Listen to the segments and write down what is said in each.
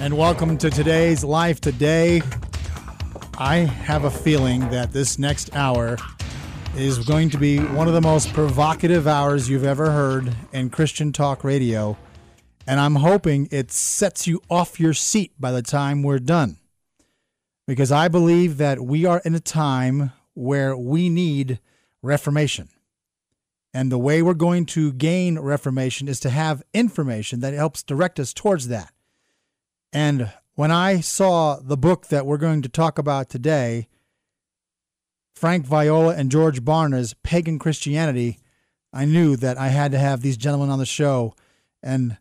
and welcome to today's Life Today. I have a feeling that this next hour is going to be one of the most provocative hours you've ever heard in Christian talk radio, and I'm hoping it sets you off your seat by the time we're done. Because I believe that we are in a time where we need reformation. And the way we're going to gain reformation is to have information that helps direct us towards that. And when I saw the book that we're going to talk about today, Frank Viola and George Barna's Pagan Christianity, I knew that I had to have these gentlemen on the show. And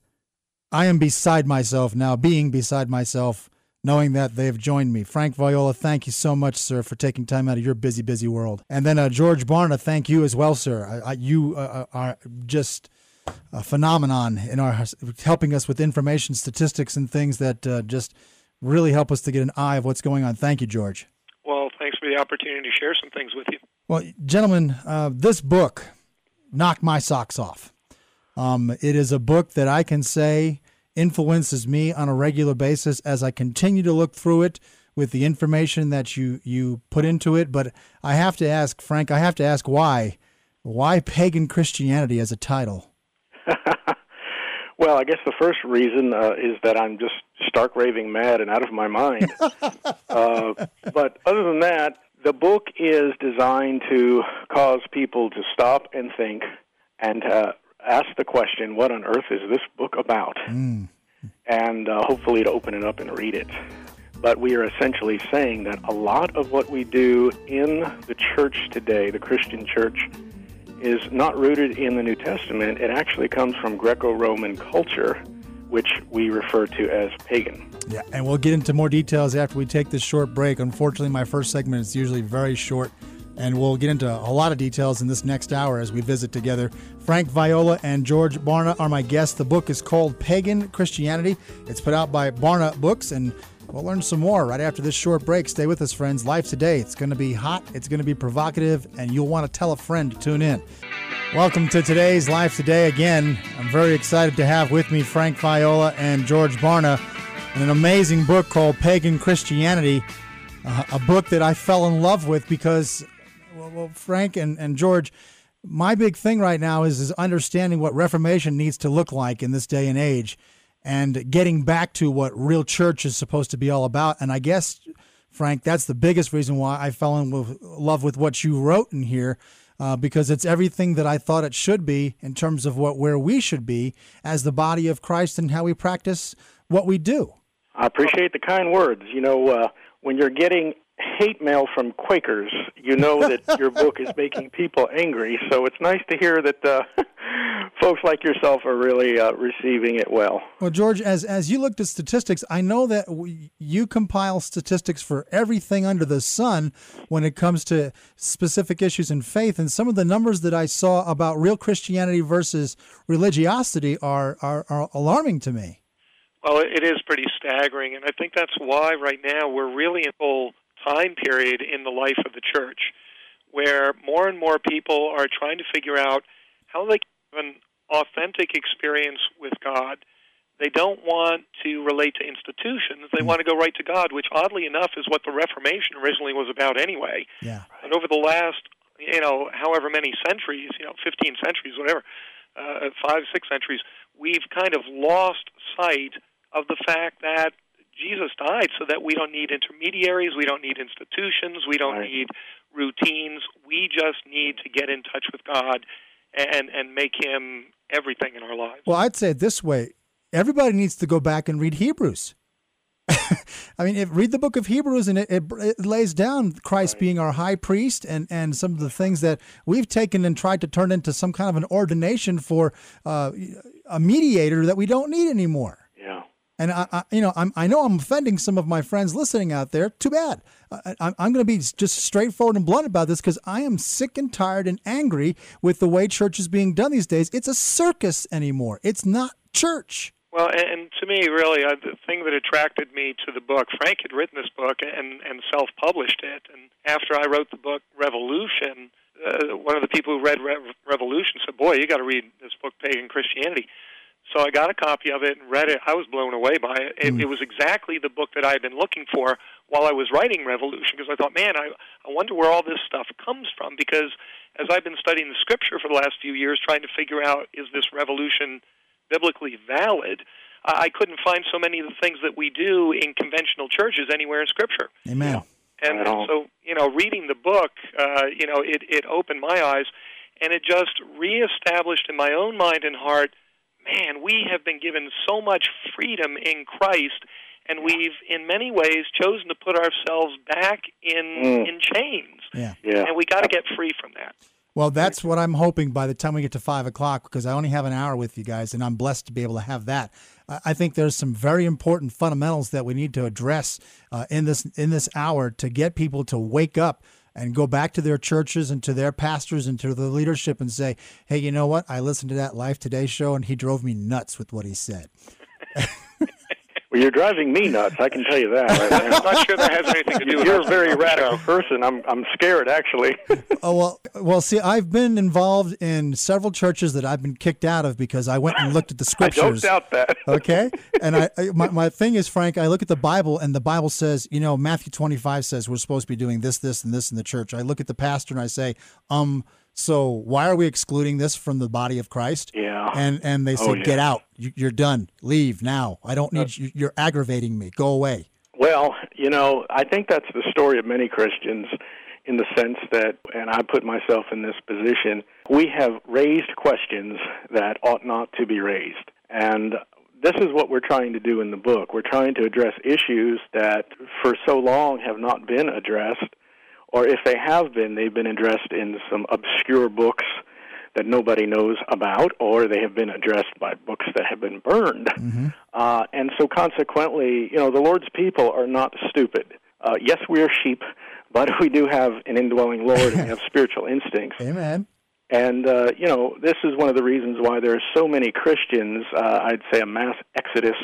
I am beside myself now, being beside myself, knowing that they have joined me. Frank Viola, thank you so much, sir, for taking time out of your busy, busy world. And then uh, George Barna, thank you as well, sir. I, I, you uh, uh are just a phenomenon in our helping us with information, statistics, and things that uh, just really help us to get an eye of what's going on. Thank you, George. Well, thanks for the opportunity to share some things with you. Well, gentlemen, uh, this book knocked my socks off. Um, it is a book that I can say influences me on a regular basis as I continue to look through it with the information that you you put into it. But I have to ask, Frank, I have to ask why, why pagan Christianity as a title? well, I guess the first reason uh, is that I'm just stark raving mad and out of my mind. uh, but other than that, the book is designed to cause people to stop and think and uh, ask the question, what on earth is this book about? Mm. And uh, hopefully to open it up and read it. But we are essentially saying that a lot of what we do in the church today, the Christian church, is not rooted in the New Testament. It actually comes from Greco Roman culture, which we refer to as pagan. Yeah, and we'll get into more details after we take this short break. Unfortunately, my first segment is usually very short, and we'll get into a lot of details in this next hour as we visit together. Frank Viola and George Barna are my guests. The book is called Pagan Christianity. It's put out by Barna Books, and We'll learn some more right after this short break. Stay with us, friends. Life today. It's going to be hot, it's going to be provocative, and you'll want to tell a friend to tune in. Welcome to today's Life Today again. I'm very excited to have with me Frank Viola and George Barna in an amazing book called Pagan Christianity, uh, a book that I fell in love with because, well, well, Frank and, and George, my big thing right now is, is understanding what Reformation needs to look like in this day and age and getting back to what real church is supposed to be all about. And I guess, Frank, that's the biggest reason why I fell in love with what you wrote in here. Uh, because it's everything that I thought it should be in terms of what where we should be as the body of Christ and how we practice what we do. I appreciate the kind words. You know, uh, when you're getting hate mail from Quakers, you know that your book is making people angry. So it's nice to hear that uh, folks like yourself are really uh, receiving it well. Well, George, as as you looked at statistics, I know that we, you compile statistics for everything under the sun when it comes to specific issues in faith, and some of the numbers that I saw about real Christianity versus religiosity are are, are alarming to me. Well, it is pretty staggering, and I think that's why right now we're really in full time period in the life of the church where more and more people are trying to figure out how they can have an authentic experience with God. They don't want to relate to institutions. They mm. want to go right to God, which oddly enough is what the Reformation originally was about anyway. Yeah. And over the last, you know, however many centuries, you know, 15 centuries, whatever, uh, five, six centuries, we've kind of lost sight of the fact that Jesus died so that we don't need intermediaries, we don't need institutions, we don't right. need routines. We just need to get in touch with God and and make him everything in our lives. Well, I'd say it this way. Everybody needs to go back and read Hebrews. I mean, if, read the book of Hebrews, and it, it, it lays down Christ right. being our high priest, and, and some of the things that we've taken and tried to turn into some kind of an ordination for uh, a mediator that we don't need anymore. And I, I, you know, I'm, I know I'm offending some of my friends listening out there. Too bad. I, I'm going to be just straightforward and blunt about this because I am sick and tired and angry with the way church is being done these days. It's a circus anymore. It's not church. Well, and, to me, really, uh, the thing that attracted me to the book, Frank had written this book and, and self-published it. And after I wrote the book Revolution, uh, one of the people who read Re- Revolution said, "Boy, you got to read this book, Pagan Christianity." So I got a copy of it and read it. I was blown away by it. It, Mm. it was exactly the book that I had been looking for while I was writing Revolution because I thought, man, I, I wonder where all this stuff comes from because as I've been studying the scripture for the last few years, trying to figure out is this revolution biblically valid, I I couldn't find so many of the things that we do in conventional churches anywhere in scripture. Amen. And, Right on. so, you know, reading the book, uh, you know, it, it opened my eyes and it just reestablished in my own mind and heart, man, we have been given so much freedom in Christ and we've in many ways chosen to put ourselves back in Mm. in chains. Yeah. Yeah. And we got to get free from that. Well, that's what I'm hoping by the time we get to five o'clock, because I only have an hour with you guys, and I'm blessed to be able to have that. I I think there's some very important fundamentals that we need to address uh, in this in this hour to get people to wake up and go back to their churches and to their pastors and to the leadership and say, "Hey, you know what? I listened to that Life Today show, and he drove me nuts with what he said." Well, you're driving me nuts. I can tell you that. Right I'm not sure that has anything to do with You're a very on radical person. I'm I'm scared actually. Oh well, well. See, I've been involved in several churches that I've been kicked out of because I went and looked at the scriptures. I don't doubt that. okay and I, I my, my thing is frank i look at the bible and the bible says you know matthew 25 says we're supposed to be doing this this and this in the church i look at the pastor and i say um so why are we excluding this from the body of christ Yeah. and and they said, Oh, yeah. get out you, you're done leave now i don't need you you're aggravating me go away Well, you know, I think that's the story of many Christians in the sense that, and I put myself in this position, we have raised questions that ought not to be raised. And this is what we're trying to do in the book. We're trying to address issues that for so long have not been addressed, or if they have been, they've been addressed in some obscure books that nobody knows about, or they have been addressed by books that have been burned. Uh, and so, consequently, you know, the Lord's people are not stupid. Uh, yes, we are sheep, but we do have an indwelling Lord and we have spiritual instincts. amen And, uh, you know, this is one of the reasons why there are so many Christians, uh, I'd say a mass exodus,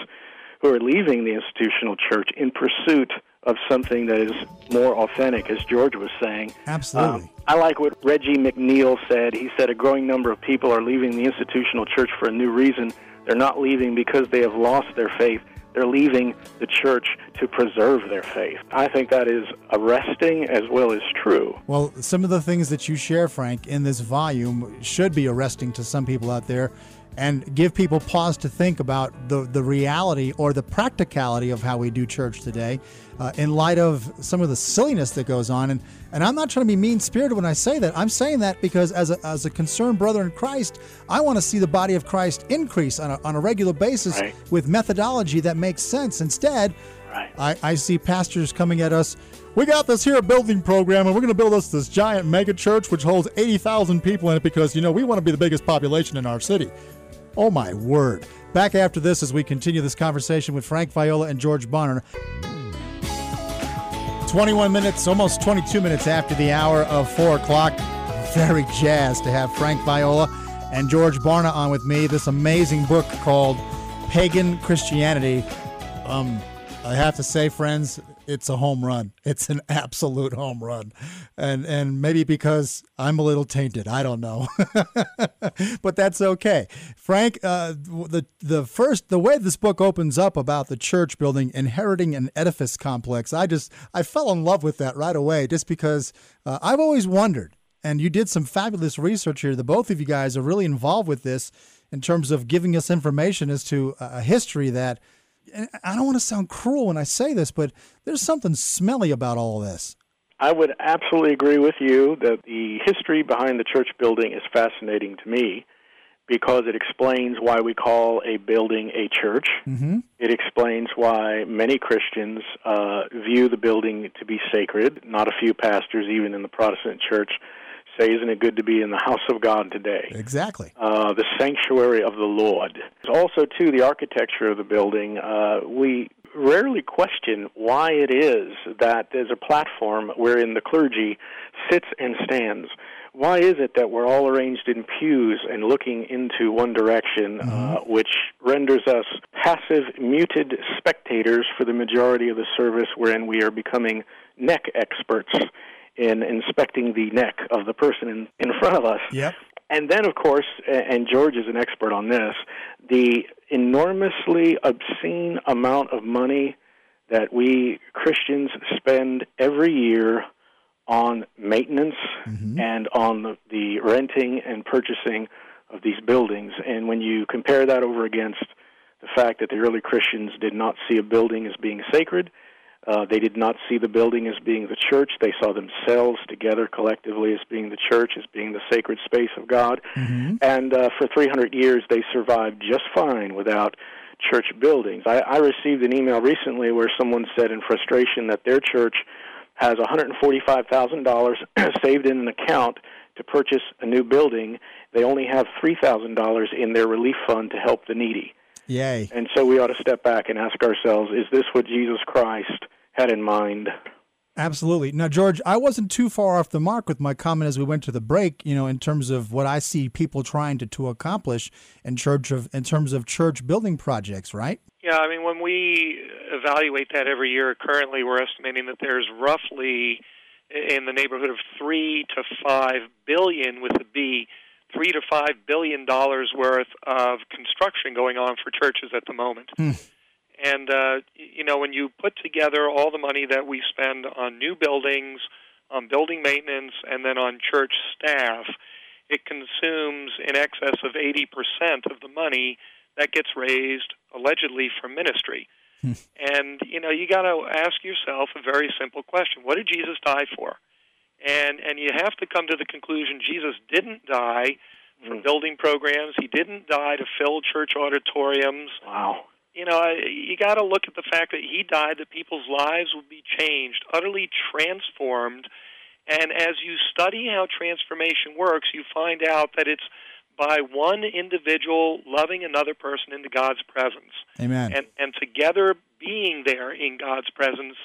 who are leaving the institutional church in pursuit of something that is more authentic, as George was saying. absolutely Um, I like what Reggie McNeal said. He said a growing number of people are leaving the institutional church for a new reason. They're not leaving because they have lost their faith. They're leaving the church to preserve their faith. I think that is arresting as well as true. Well, some of the things that you share, Frank, in this volume should be arresting to some people out there and give people pause to think about the, the reality or the practicality of how we do church today uh, in light of some of the silliness that goes on. And, and I'm not trying to be mean spirited when I say that. I'm saying that because as a, as a concerned brother in Christ, I want to see the body of Christ increase on a, on a regular basis Right. with methodology that makes sense. Instead, Right. I, I see pastors coming at us. We got this here building program, and we're going to build us this giant mega church which holds 80,000 people in it because, you know, we want to be the biggest population in our city. Oh, my word. Back after this as we continue this conversation with Frank Viola and George Barna. 21 minutes, almost 22 minutes after the hour of 4 o'clock. Very jazzed to have Frank Viola and George Barna on with me. This amazing book called Pagan Christianity. Um, I have to say, friends, it's a home run. It's an absolute home run, and and maybe because I'm a little tainted, I don't know, but that's okay. Frank, uh, the the first the way this book opens up about the church building, inheriting an edifice complex, I just I fell in love with that right away, just because uh, I've always wondered, and you did some fabulous research here. The both of you guys are really involved with this in terms of giving us information as to a history that I don't want to sound cruel when I say this, but there's something smelly about all this. I would absolutely agree with you that the history behind the church building is fascinating to me because it explains why we call a building a church. Mm-hmm. It explains why many Christians uh, view the building to be sacred. Not a few pastors, even in the Protestant church, say, Isn't it good to be in the house of God today? Exactly. uh, the sanctuary of the Lord. Also, too, the architecture of the building. Uh, we rarely question why it is that there's a platform wherein the clergy sits and stands. Why is it that we're all arranged in pews and looking into one direction, uh, which renders us passive, muted spectators for the majority of the service, wherein we are becoming neck experts in inspecting the neck of the person in, in front of us? Yep. And then, of course, and George is an expert on this, the enormously obscene amount of money that we Christians spend every year on maintenance mm-hmm. and on the, the renting and purchasing of these buildings. And when you compare that over against the fact that the early Christians did not see a building as being sacred, uh, they did not see the building as being the church. They saw themselves together collectively as being the church, as being the sacred space of God. Mm-hmm. And uh, for 300 years, they survived just fine without church buildings. I, I received an email recently where someone said in frustration that their church has $145,000 saved in an account to purchase a new building. They only have $3,000 in their relief fund to help the needy. Yay. And so we ought to step back and ask ourselves is this what Jesus Christ had in mind? Absolutely. Now, George, I wasn't too far off the mark with my comment as we went to the break. You know, in terms of what I see people trying to, to accomplish in church of in terms of church building projects, right? Yeah, I mean, when we evaluate that every year, currently we're estimating that there's roughly in the neighborhood of three to five billion with a B three to five billion dollars worth of construction going on for churches at the moment. Hmm. And uh, you know, when you put together all the money that we spend on new buildings, on building maintenance, and then on church staff, it consumes in excess of 80% of the money that gets raised allegedly from ministry. Hmm. And you know, you got to ask yourself a very simple question: What did Jesus die for? And and you have to come to the conclusion Jesus didn't die for mm. building programs. He didn't die to fill church auditoriums. Wow. You know, you got to look at the fact that he died that people's lives would be changed, utterly transformed. And as you study how transformation works, you find out that it's by one individual loving another person into God's presence. Amen. And and together being there in God's presence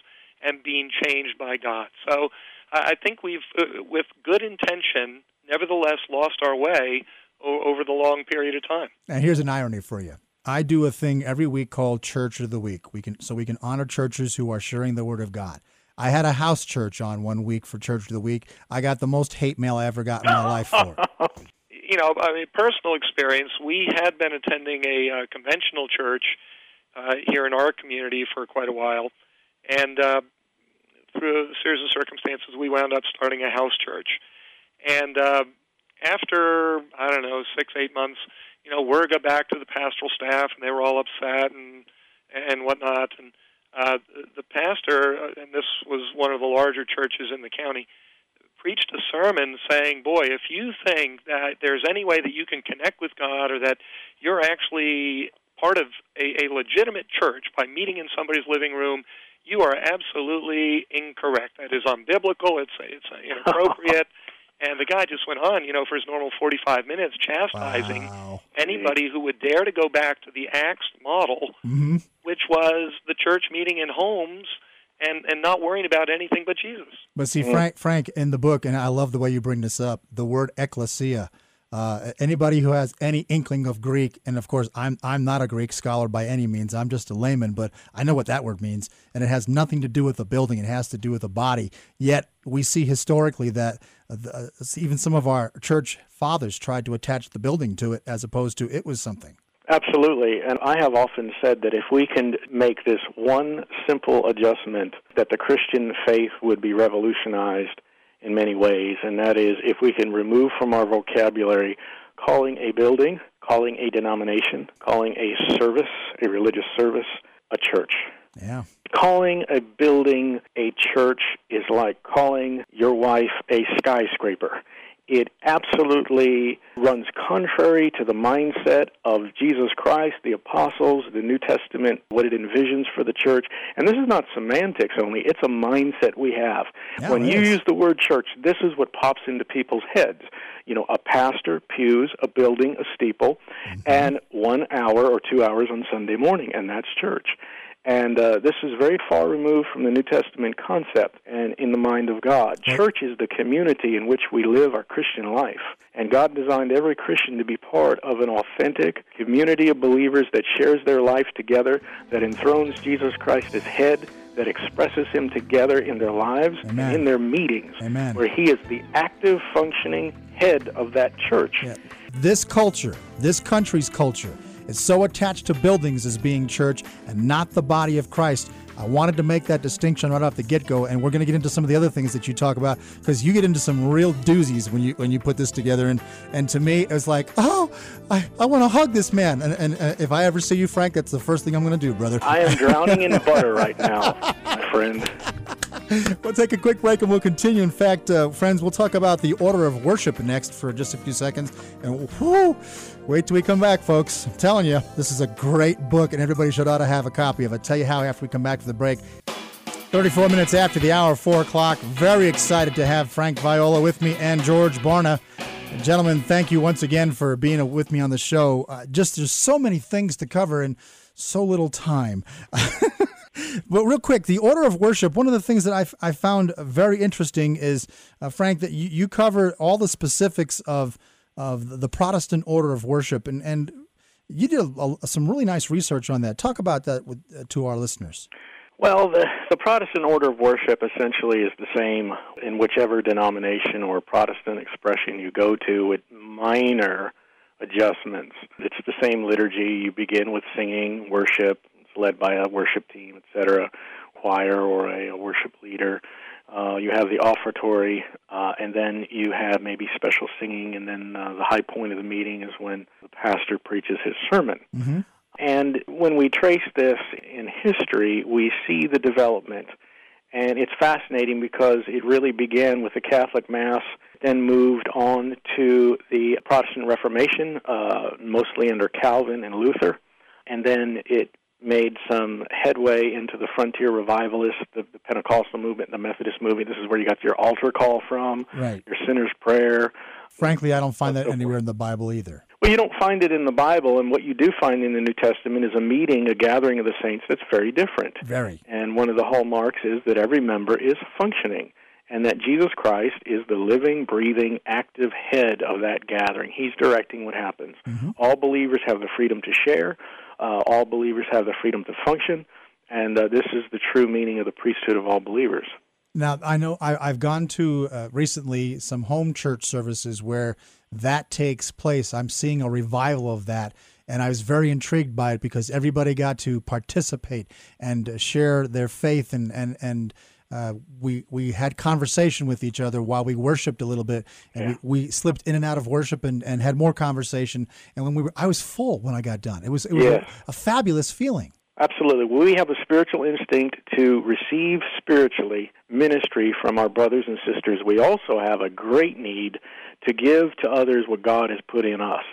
and being changed by God. So I think we've, uh, with good intention, nevertheless lost our way over the long period of time. And here's an irony for you. I do a thing every week called Church of the Week. We can so we can honor churches who are sharing the Word of God. I had a house church on one week for Church of the Week. I got the most hate mail I ever got in my life for You know, I mean, personal experience. We had been attending a uh, conventional church uh, here in our community for quite a while, and uh, through a series of circumstances, we wound up starting a house church. And uh, after I don't know six eight months, you know, word got back to the pastoral staff, and they were all upset and and whatnot. And uh, the pastor, uh, and this was one of the larger churches in the county, preached a sermon saying, "Boy, if you think that there's any way that you can connect with God, or that you're actually part of a, a legitimate church by meeting in somebody's living room you are absolutely incorrect. That is unbiblical. It's it's inappropriate. and the guy just went on, you know, for his normal 45 minutes, chastising wow. anybody who would dare to go back to the Acts model, mm-hmm. which was the church meeting in homes and and not worrying about anything but Jesus. But see, Frank, Frank, in the book, and I love the way you bring this up, the word ecclesia uh, anybody who has any inkling of Greek, and of course, I'm I'm not a Greek scholar by any means. I'm just a layman, but I know what that word means, and it has nothing to do with the building. It has to do with the body. Yet we see historically that uh, uh, even some of our church fathers tried to attach the building to it, as opposed to it was something. Absolutely. And I have often said that if we can make this one simple adjustment, that the Christian faith would be revolutionized in many ways, and that is if we can remove from our vocabulary calling a building, calling a denomination, calling a service, a religious service, a church. Yeah. Calling a building a church is like calling your wife a skyscraper it absolutely runs contrary to the mindset of Jesus Christ, the apostles, the New Testament, what it envisions for the church. And this is not semantics only, it's a mindset we have. Yeah, when you use the word church, this is what pops into people's heads. You know, a pastor, pews, a building, a steeple, mm-hmm. and one hour or two hours on Sunday morning, and that's church. And uh, this is very far removed from the New Testament concept and in the mind of God. Church is the community in which we live our Christian life. And God designed every Christian to be part of an authentic community of believers that shares their life together, that enthrones Jesus Christ as head, that expresses Him together in their lives Amen. and in their meetings, Amen. where He is the active, functioning head of that church. Yeah. This culture, this country's culture, is so attached to buildings as being church and not the body of Christ. I wanted to make that distinction right off the get-go, and we're going to get into some of the other things that you talk about because you get into some real doozies when you when you put this together. And and to me, it's like, oh, I, I want to hug this man. And, and uh, if I ever see you, Frank, that's the first thing I'm going to do, brother. I am drowning in butter right now, my friend. We'll take a quick break and we'll continue. In fact, uh, friends, we'll talk about the order of worship next for just a few seconds. And whoo, wait till we come back, folks. I'm telling you, this is a great book, and everybody should ought to have a copy of it. tell you how after we come back to the break. 34 minutes after the hour, 4 o'clock. Very excited to have Frank Viola with me and George Barna. Gentlemen, thank you once again for being with me on the show. Uh, just there's so many things to cover in so little time. but real quick, the order of worship. One of the things that I, I found very interesting is, uh, Frank, that you, you cover all the specifics of of the Protestant order of worship, and and you did a, a, some really nice research on that. Talk about that with, uh, to our listeners. Well, the, the Protestant order of worship essentially is the same in whichever denomination or Protestant expression you go to, with minor adjustments. It's the same liturgy. You begin with singing, worship, it's led by a worship team, etc., choir or a, a worship leader. Uh, you have the offertory, uh, and then you have maybe special singing, and then uh, the high point of the meeting is when the pastor preaches his sermon. Mm-hmm. And when we trace this in history, we see the development. And it's fascinating because it really began with the Catholic Mass, then moved on to the Protestant Reformation, uh, mostly under Calvin and Luther. And then it made some headway into the frontier revivalists, the, the Pentecostal movement, the Methodist movement. This is where you got your altar call from, right. your sinner's prayer. Frankly, I don't find that anywhere in the Bible either. Well, you don't find it in the Bible, and what you do find in the New Testament is a meeting, a gathering of the saints that's very different. Very. And one of the hallmarks is that every member is functioning, and that Jesus Christ is the living, breathing, active head of that gathering. He's directing what happens. Mm-hmm. All believers have the freedom to share, uh, all believers have the freedom to function, and uh, this is the true meaning of the priesthood of all believers. Now, I know I, have gone to uh, recently some home church services where that takes place. I'm seeing a revival of that. And I was very intrigued by it because everybody got to participate and share their faith and, and, and uh, we we had conversation with each other while we worshipped a little bit, and yeah. we, we slipped in and out of worship and, and had more conversation. And when we were, I was full when I got done. It was it was yes. a, a fabulous feeling. Absolutely. We have a spiritual instinct to receive spiritually ministry from our brothers and sisters. We also have a great need to give to others what God has put in us.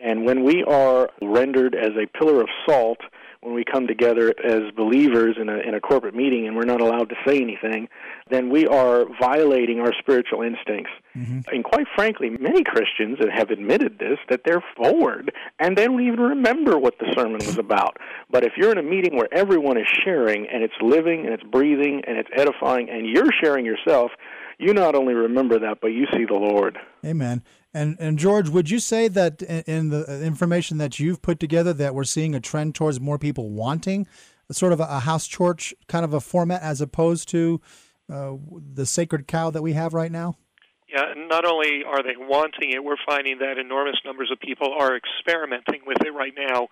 And when we are rendered as a pillar of salt, when we come together as believers in a, in a corporate meeting and we're not allowed to say anything, then we are violating our spiritual instincts. Mm-hmm. And quite frankly, many Christians have admitted this that they're forward and they don't even remember what the sermon was about. But if you're in a meeting where everyone is sharing and it's living and it's breathing and it's edifying and you're sharing yourself, you not only remember that, but you see the Lord. Amen. And and George, would you say that in the information that you've put together that we're seeing a trend towards more people wanting sort of a house church kind of a format as opposed to uh, the sacred cow that we have right now? Yeah, not only are they wanting it, we're finding that enormous numbers of people are experimenting with it right now,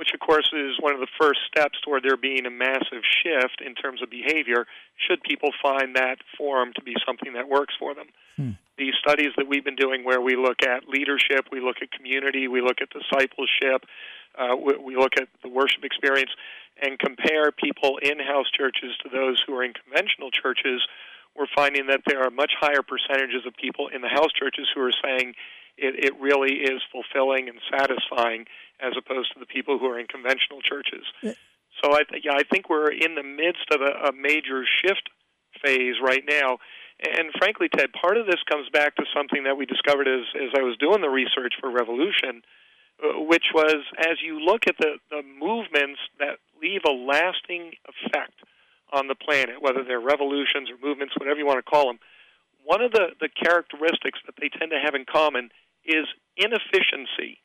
which of course is one of the first steps toward there being a massive shift in terms of behavior should people find that form to be something that works for them. Hmm. The studies that we've been doing where we look at leadership, we look at community, we look at discipleship, uh, we, we look at the worship experience, and compare people in house churches to those who are in conventional churches, we're finding that there are much higher percentages of people in the house churches who are saying it, it really is fulfilling and satisfying as opposed to the people who are in conventional churches. Yeah. So I, th- yeah, I think we're in the midst of a, a major shift phase right now. And frankly, Ted, part of this comes back to something that we discovered as, as I was doing the research for Revolution, uh, which was as you look at the, the movements that leave a lasting effect on the planet, whether they're revolutions or movements, whatever you want to call them, one of the, the characteristics that they tend to have in common is inefficiency.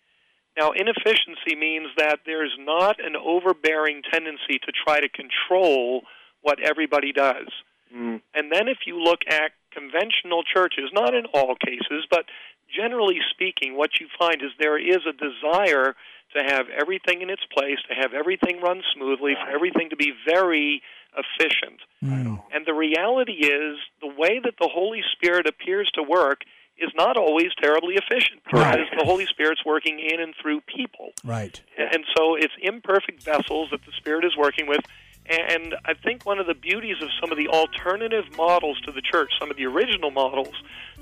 Now, inefficiency means that there's not an overbearing tendency to try to control what everybody does. Mm. And then if you look at conventional churches, not in all cases, but generally speaking, what you find is there is a desire to have everything in its place, to have everything run smoothly, for everything to be very efficient. Mm. And the reality is, the way that the Holy Spirit appears to work is not always terribly efficient because the Holy Spirit's working in and through people. Right. And so it's imperfect vessels that the Spirit is working with. And I think one of the beauties of some of the alternative models to the church, some of the original models,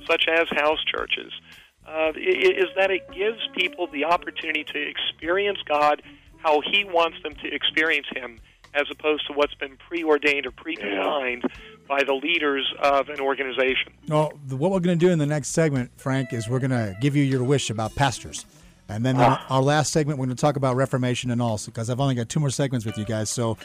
such as house churches, uh, i- is that it gives people the opportunity to experience God how He wants them to experience Him, as opposed to what's been preordained or predefined by the leaders of an organization. Well, what we're going to do in the next segment, Frank, is we're going to give you your wish about pastors. And then our last segment, we're going to talk about Reformation and all, because I've only got two more segments with you guys. So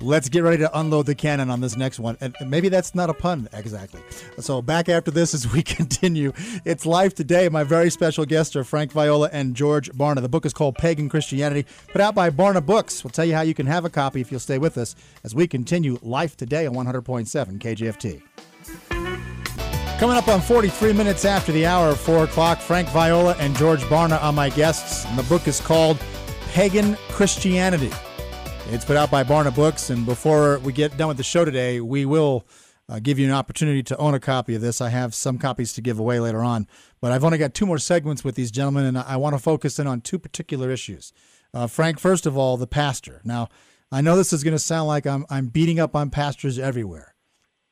let's get ready to unload the cannon on this next one. And and maybe that's not a pun exactly. So back after this as we continue. It's live today. My very special guests are Frank Viola and George Barna. The book is called Pagan Christianity, put out by Barna Books. We'll tell you how you can have a copy if you'll stay with us as we continue Life Today on 100.7 KJFT. Coming up on 43 minutes after the hour of 4 o'clock, Frank Viola and George Barna are my guests, and the book is called Pagan Christianity. It's put out by Barna Books, and before we get done with the show today, we will uh, give you an opportunity to own a copy of this. I have some copies to give away later on, but I've only got two more segments with these gentlemen, and I want to focus in on two particular issues. Uh, Frank, first of all, the pastor. Now, I know this is going to sound like I'm, I'm beating up on pastors everywhere.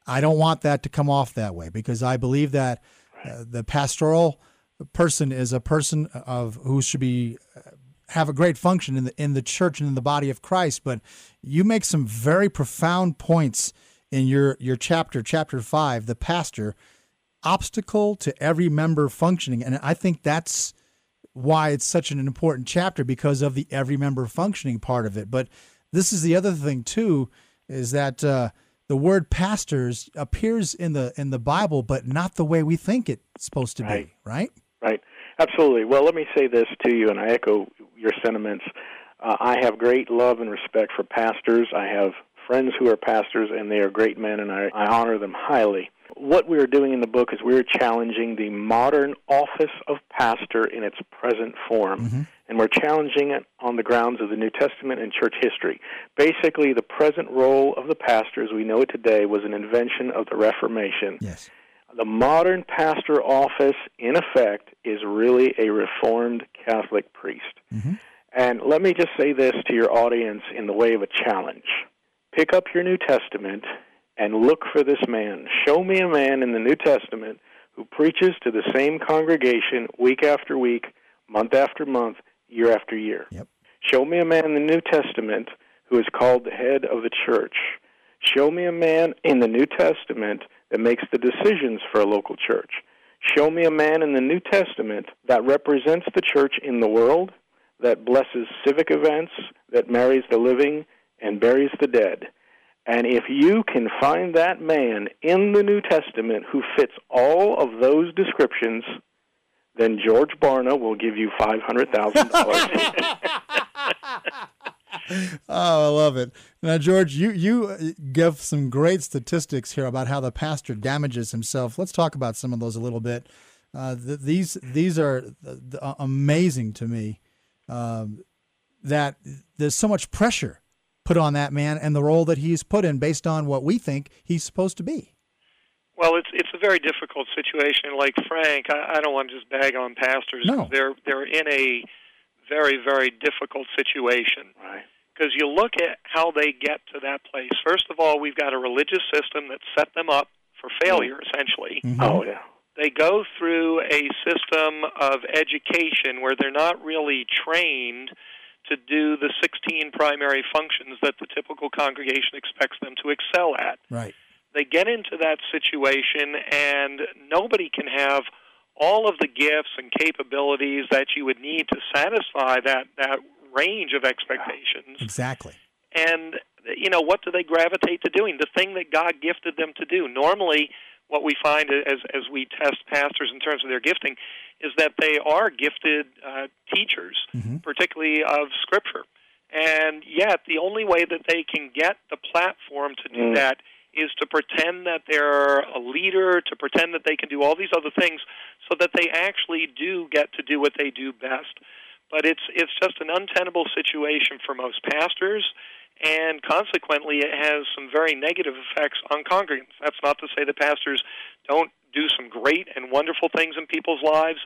I don't want that to come off that way because I believe that uh, the pastoral person is a person of who should be uh, have a great function in the in the church and in the body of Christ. But you make some very profound points in your your chapter, chapter five, the pastor obstacle to every member functioning, and I think that's why it's such an important chapter because of the every member functioning part of it. But this is the other thing too, is that uh, the word pastors appears in the in the Bible, but not the way we think it's supposed to Right. be, right? Right. Absolutely. Well, let me say this to you, and I echo your sentiments. Uh, I have great love and respect for pastors. I have friends who are pastors, and they are great men, and I, I honor them highly. What we are doing in the book is we're challenging the modern office of pastor in its present form, and we're challenging it on the grounds of the New Testament and church history. Basically, the present role of the pastor, as we know it today, was an invention of the Reformation. Yes. The modern pastor office, in effect, is really a Reformed Catholic priest. Mm-hmm. And let me just say this to your audience in the way of a challenge. Pick up your New Testament and look for this man. Show me a man in the New Testament who preaches to the same congregation week after week, month after month, year after year. Yep. Show me a man in the New Testament who is called the head of the church. Show me a man in the New Testament that makes the decisions for a local church. Show me a man in the New Testament that represents the church in the world, that blesses civic events, that marries the living and buries the dead. And if you can find that man in the New Testament who fits all of those descriptions, then George Barna will give you $500,000. Oh, I love it. Now, George, you you uh, give some great statistics here about how the pastor damages himself. Let's talk about some of those a little bit. Uh, th- these these are th- th- uh, amazing to me. Um, that there's so much pressure put on that man and the role that he's put in based on what we think he's supposed to be. Well, it's it's a very difficult situation. Like Frank, I, I don't want to just bag on pastors. No. They're they're in a very very difficult situation right. because you look at how they get to that place. First of all, we've got a religious system that set them up for failure. Mm-hmm. Essentially, mm-hmm. Oh, yeah. they go through a system of education where they're not really trained to do the 16 primary functions that the typical congregation expects them to excel at Right. They get into that situation and nobody can have all of the gifts and capabilities that you would need to satisfy that that range of expectations Exactly. and you know what do they gravitate to doing the thing that god gifted them to do normally what we find as as we test pastors in terms of their gifting is that they are gifted uh, teachers Mhm. particularly of scripture And yet, the only way that they can get the platform to do Mm. that is to pretend that they're a leader, to pretend that they can do all these other things, so that they actually do get to do what they do best. But it's it's just an untenable situation for most pastors, and consequently, it has some very negative effects on congregants. That's not to say that pastors don't do some great and wonderful things in people's lives,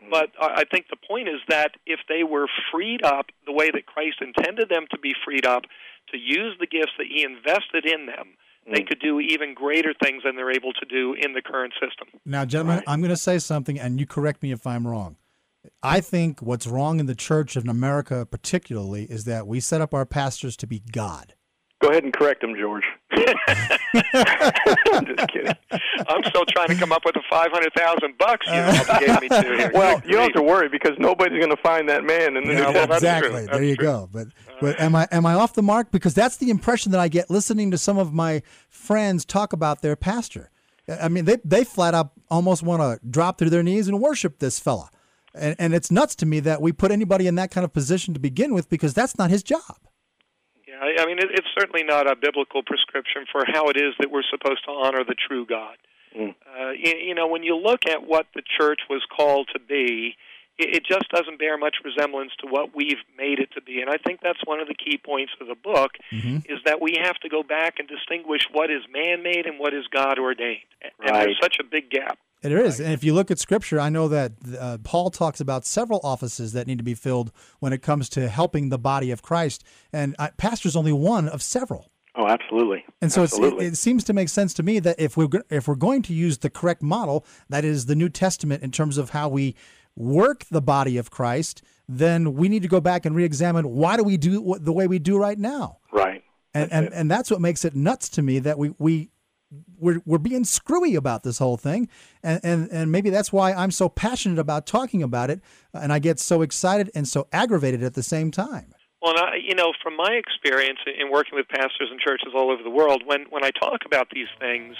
mm-hmm. but I I think the point is that if they were freed up the way that Christ intended them to be freed up, to use the gifts that He invested in them, they could do even greater things than they're able to do in the current system. Now, gentlemen, Right. I'm going to say something, and you correct me if I'm wrong. I think what's wrong in the church in America, particularly, is that we set up our pastors to be God. Go ahead and correct him, George. I'm just kidding. I'm still trying to come up with the five hundred thousand bucks you obligated me to here. Well, you don't have to worry because nobody's going to find that man in the Yeah, New well, Testament. exactly. true. There That's you true. go. But but am I am I off the mark? Because that's the impression that I get listening to some of my friends talk about their pastor. I mean, they they flat out almost want to drop to their knees and worship this fella. And, and it's nuts to me that we put anybody in that kind of position to begin with because that's not his job. Yeah, I, I mean, it, it's certainly not a biblical prescription for how it is that we're supposed to honor the true God. Mm. Uh, you, you know, when you look at what the church was called to be, it, it just doesn't bear much resemblance to what we've made it to be. And I think that's one of the key points of the book is that we have to go back and distinguish what is man-made and what is God ordained. And Right. there's such a big gap. It is. And if you look at scripture, I know that uh, Paul talks about several offices that need to be filled when it comes to helping the body of Christ. And uh, pastor's only one of several. Oh, absolutely. And so it's, it, it seems to make sense to me that if we're if we're going to use the correct model, that is the New Testament in terms of how we work the body of Christ, then we need to go back and re-examine why do we do the way we do right now, right. and and, and that's what makes it nuts to me that we we we're we're being screwy about this whole thing, and and and maybe that's why I'm so passionate about talking about it, and I get so excited and so aggravated at the same time. Well, and I, you know, from my experience in working with pastors and churches all over the world, when when I talk about these things,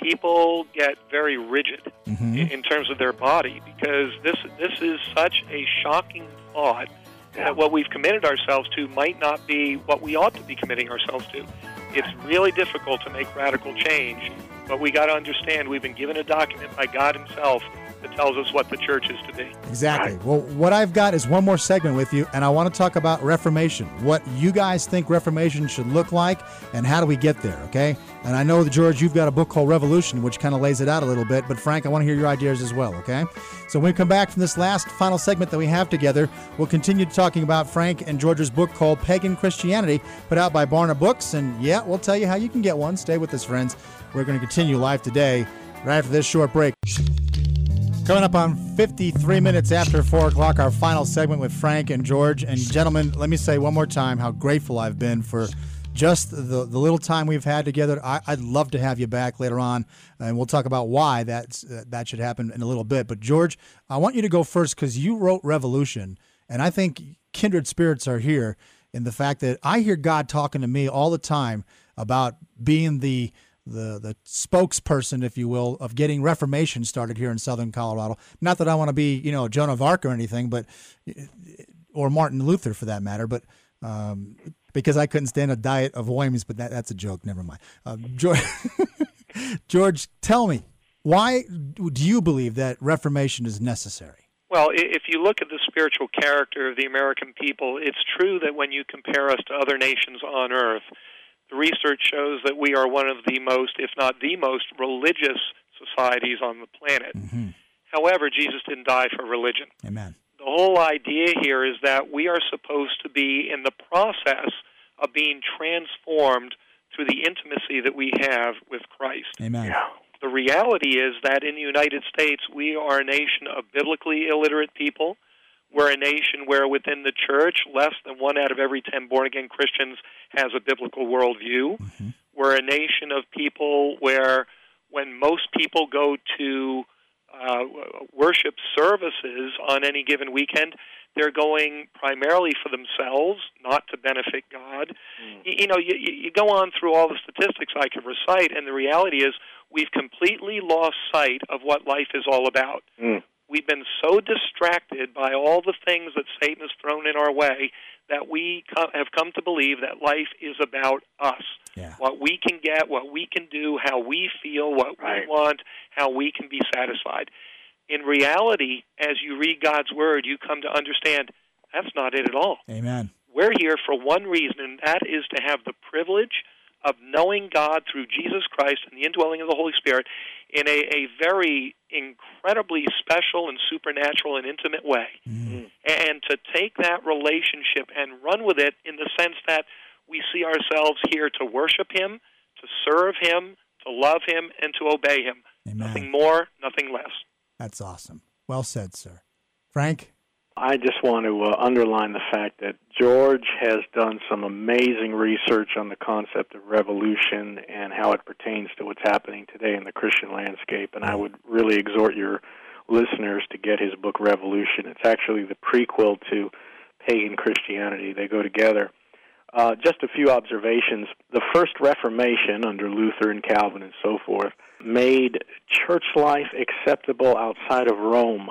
people get very rigid Mm-hmm. in, in terms of their body because this this is such a shocking thought that what we've committed ourselves to might not be what we ought to be committing ourselves to. It's really difficult to make radical change, but we got to understand we've been given a document by God Himself that tells us what the church is to be. Exactly. Well, what I've got is one more segment with you, and I want to talk about Reformation. What you guys think Reformation should look like, and how do we get there, okay? And I know that, George, you've got a book called Revolution, which kind of lays it out a little bit, but Frank, I want to hear your ideas as well, okay? So when we come back from this last final segment that we have together, we'll continue talking about Frank and George's book called Pagan Christianity, put out by Barna Books. And yeah, we'll tell you how you can get one. Stay with us, friends. We're going to continue live today right after this short break. Coming up on 53 minutes after 4 o'clock, our final segment with Frank and George. And, gentlemen, let me say one more time how grateful I've been for just the, the little time we've had together. I, I'd love to have you back later on, and we'll talk about why that's, uh, that should happen in a little bit. But, George, I want you to go first because you wrote Revolution, and I think kindred spirits are here in the fact that I hear God talking to me all the time about being the the the spokesperson, if you will, of getting Reformation started here in Southern Colorado. Not that I want to be, you know, Joan of Arc or anything, but or Martin Luther for that matter, but um, because I couldn't stand a diet of Williams, but that, that's a joke. Never mind. Um, George, George, tell me why do you believe that Reformation is necessary? Well, if you look at the spiritual character of the American people, it's true that when you compare us to other nations on earth, the research shows that we are one of the most, if not the most, religious societies on the planet. Mm-hmm. However, Jesus didn't die for religion. Amen. The whole idea here is that we are supposed to be in the process of being transformed through the intimacy that we have with Christ. Amen. Yeah. The reality is that in the United States, we are a nation of biblically illiterate people. We're a nation where within the church, less than one out of every 10 born again Christians has a biblical worldview. We're a nation of people where, when most people go to uh, worship services on any given weekend, they're going primarily for themselves, not to benefit God. Y You know, you, you you go on through all the statistics I could recite, and the reality is we've completely lost sight of what life is all about. Mm. We've been so distracted by all the things that Satan has thrown in our way that we have come to believe that life is about us. Yeah. What we can get, what we can do, how we feel, what Right. we want, how we can be satisfied. In reality, as you read God's Word, you come to understand that's not it at all. Amen. We're here for one reason, and that is to have the privilege of knowing God through Jesus Christ and the indwelling of the Holy Spirit in a, a very incredibly special and supernatural and intimate way. Mm. And to take that relationship and run with it in the sense that we see ourselves here to worship Him, to serve Him, to love Him, and to obey Him. Amen. Nothing more, nothing less. That's awesome. Well said, sir. Frank? I just want to uh, underline the fact that George has done some amazing research on the concept of revolution and how it pertains to what's happening today in the Christian landscape. And I would really exhort your listeners to get his book Revolution. It's actually the prequel to pagan Christianity, they go together. Uh, just a few observations. The first Reformation under Luther and Calvin and so forth made church life acceptable outside of Rome.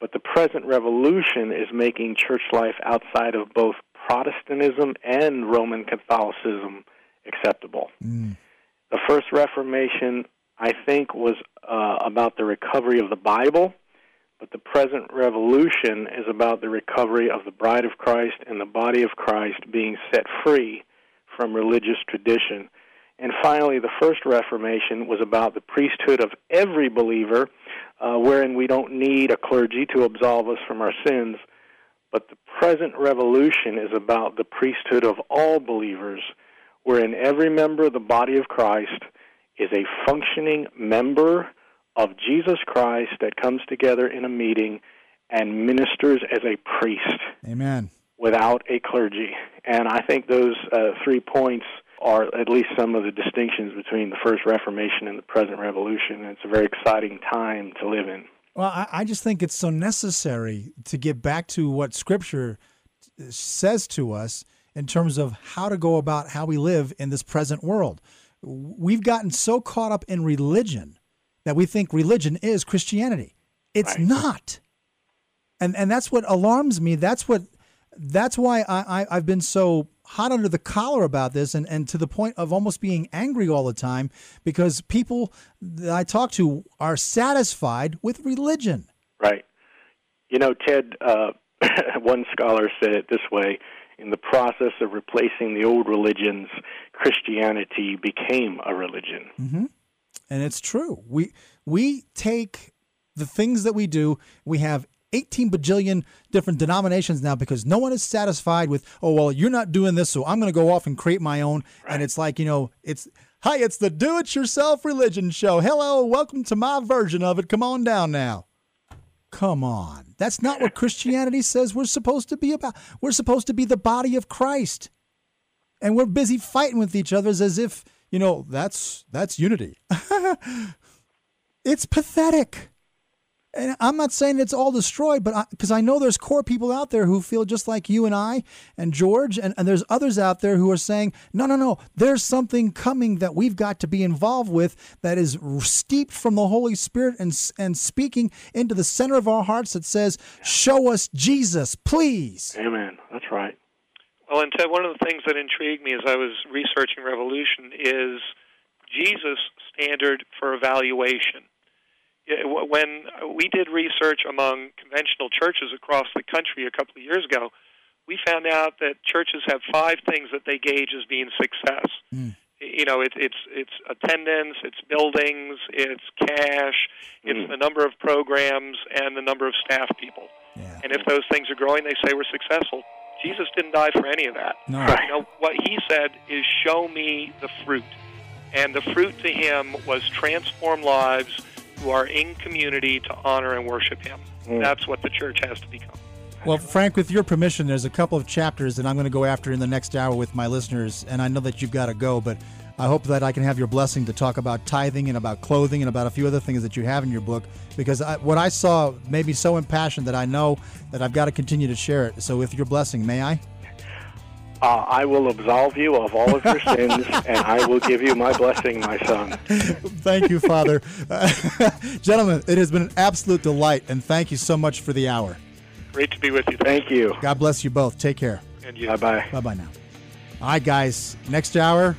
But the present revolution is making church life outside of both Protestantism and Roman Catholicism acceptable. The first Reformation, I think, was uh, about the recovery of the Bible, but the present revolution is about the recovery of the bride of Christ and the body of Christ being set free from religious tradition. And finally, the first Reformation was about the priesthood of every believer, uh, wherein we don't need a clergy to absolve us from our sins. But the present revolution is about the priesthood of all believers, wherein every member of the body of Christ is a functioning member of Jesus Christ that comes together in a meeting and ministers as a priest Amen. without a clergy. And I think those uh, three points are at least some of the distinctions between the First Reformation and the present Revolution. And it's a very exciting time to live in. Well, I, I just think it's so necessary to get back to what Scripture uh, says to us in terms of how to go about how we live in this present world. We've gotten so caught up in religion that we think religion is Christianity. It's Right. not. And and that's what alarms me. That's what that's why I, I, I've been so hot under the collar about this and, and to the point of almost being angry all the time because people that I talk to are satisfied with religion. Right. You know, Ted, uh, one scholar said it this way in the process of replacing the old religions, Christianity became a religion. Mm-hmm. and it's true. We we take the things that we do. We have 18 bajillion different denominations now because no one is satisfied with. Oh well, you're not doing this, so I'm going to go off and create my own. And it's like you know, it's hi, it's the do-it-yourself religion show. Hello, welcome to my version of it. Come on down now. Come on, that's not what Christianity says we're supposed to be about. We're supposed to be the body of Christ and we're busy fighting with each other as if you know that's that's unity it's pathetic and i'm not saying it's all destroyed but because I, know there's core people out there who feel just like you and i and george and, and there's others out there who are saying no no no there's something coming that we've got to be involved with that is steeped from the holy spirit and, and speaking into the center of our hearts that says show us jesus please Amen. That's right. Well, and Ted, one of the things that intrigued me as I was researching Revolution is Jesus' standard for evaluation. When we did research among conventional churches across the country a couple of years ago, we found out that churches have five things that they gauge as being success. Mm. You know, it's it's it's attendance, it's buildings, it's cash, it's mm. the number of programs, and the number of staff people. Yeah. And if those things are growing, they say we're successful. Jesus didn't die for any of that. No. You know, what he said is, "Show me the fruit," and the fruit to him was transform lives who are in community to honor and worship him. Mm. That's what the church has to become. Well, Frank, with your permission, there's a couple of chapters that I'm going to go after in the next hour with my listeners, and I know that you've got to go, but I hope that I can have your blessing to talk about tithing and about clothing and about a few other things that you have in your book, because I, what I saw made me so impassioned that I know that I've got to continue to share it. So, with your blessing, may I? Uh, I will absolve you of all of your sins, and I will give you my blessing, my son. Thank you, Father. Uh, gentlemen, it has been an absolute delight, and thank you so much for the hour. Great to be with you. Thank you. God bless you both. Take care. And you. Bye bye. Bye bye now. All right, guys. Next hour,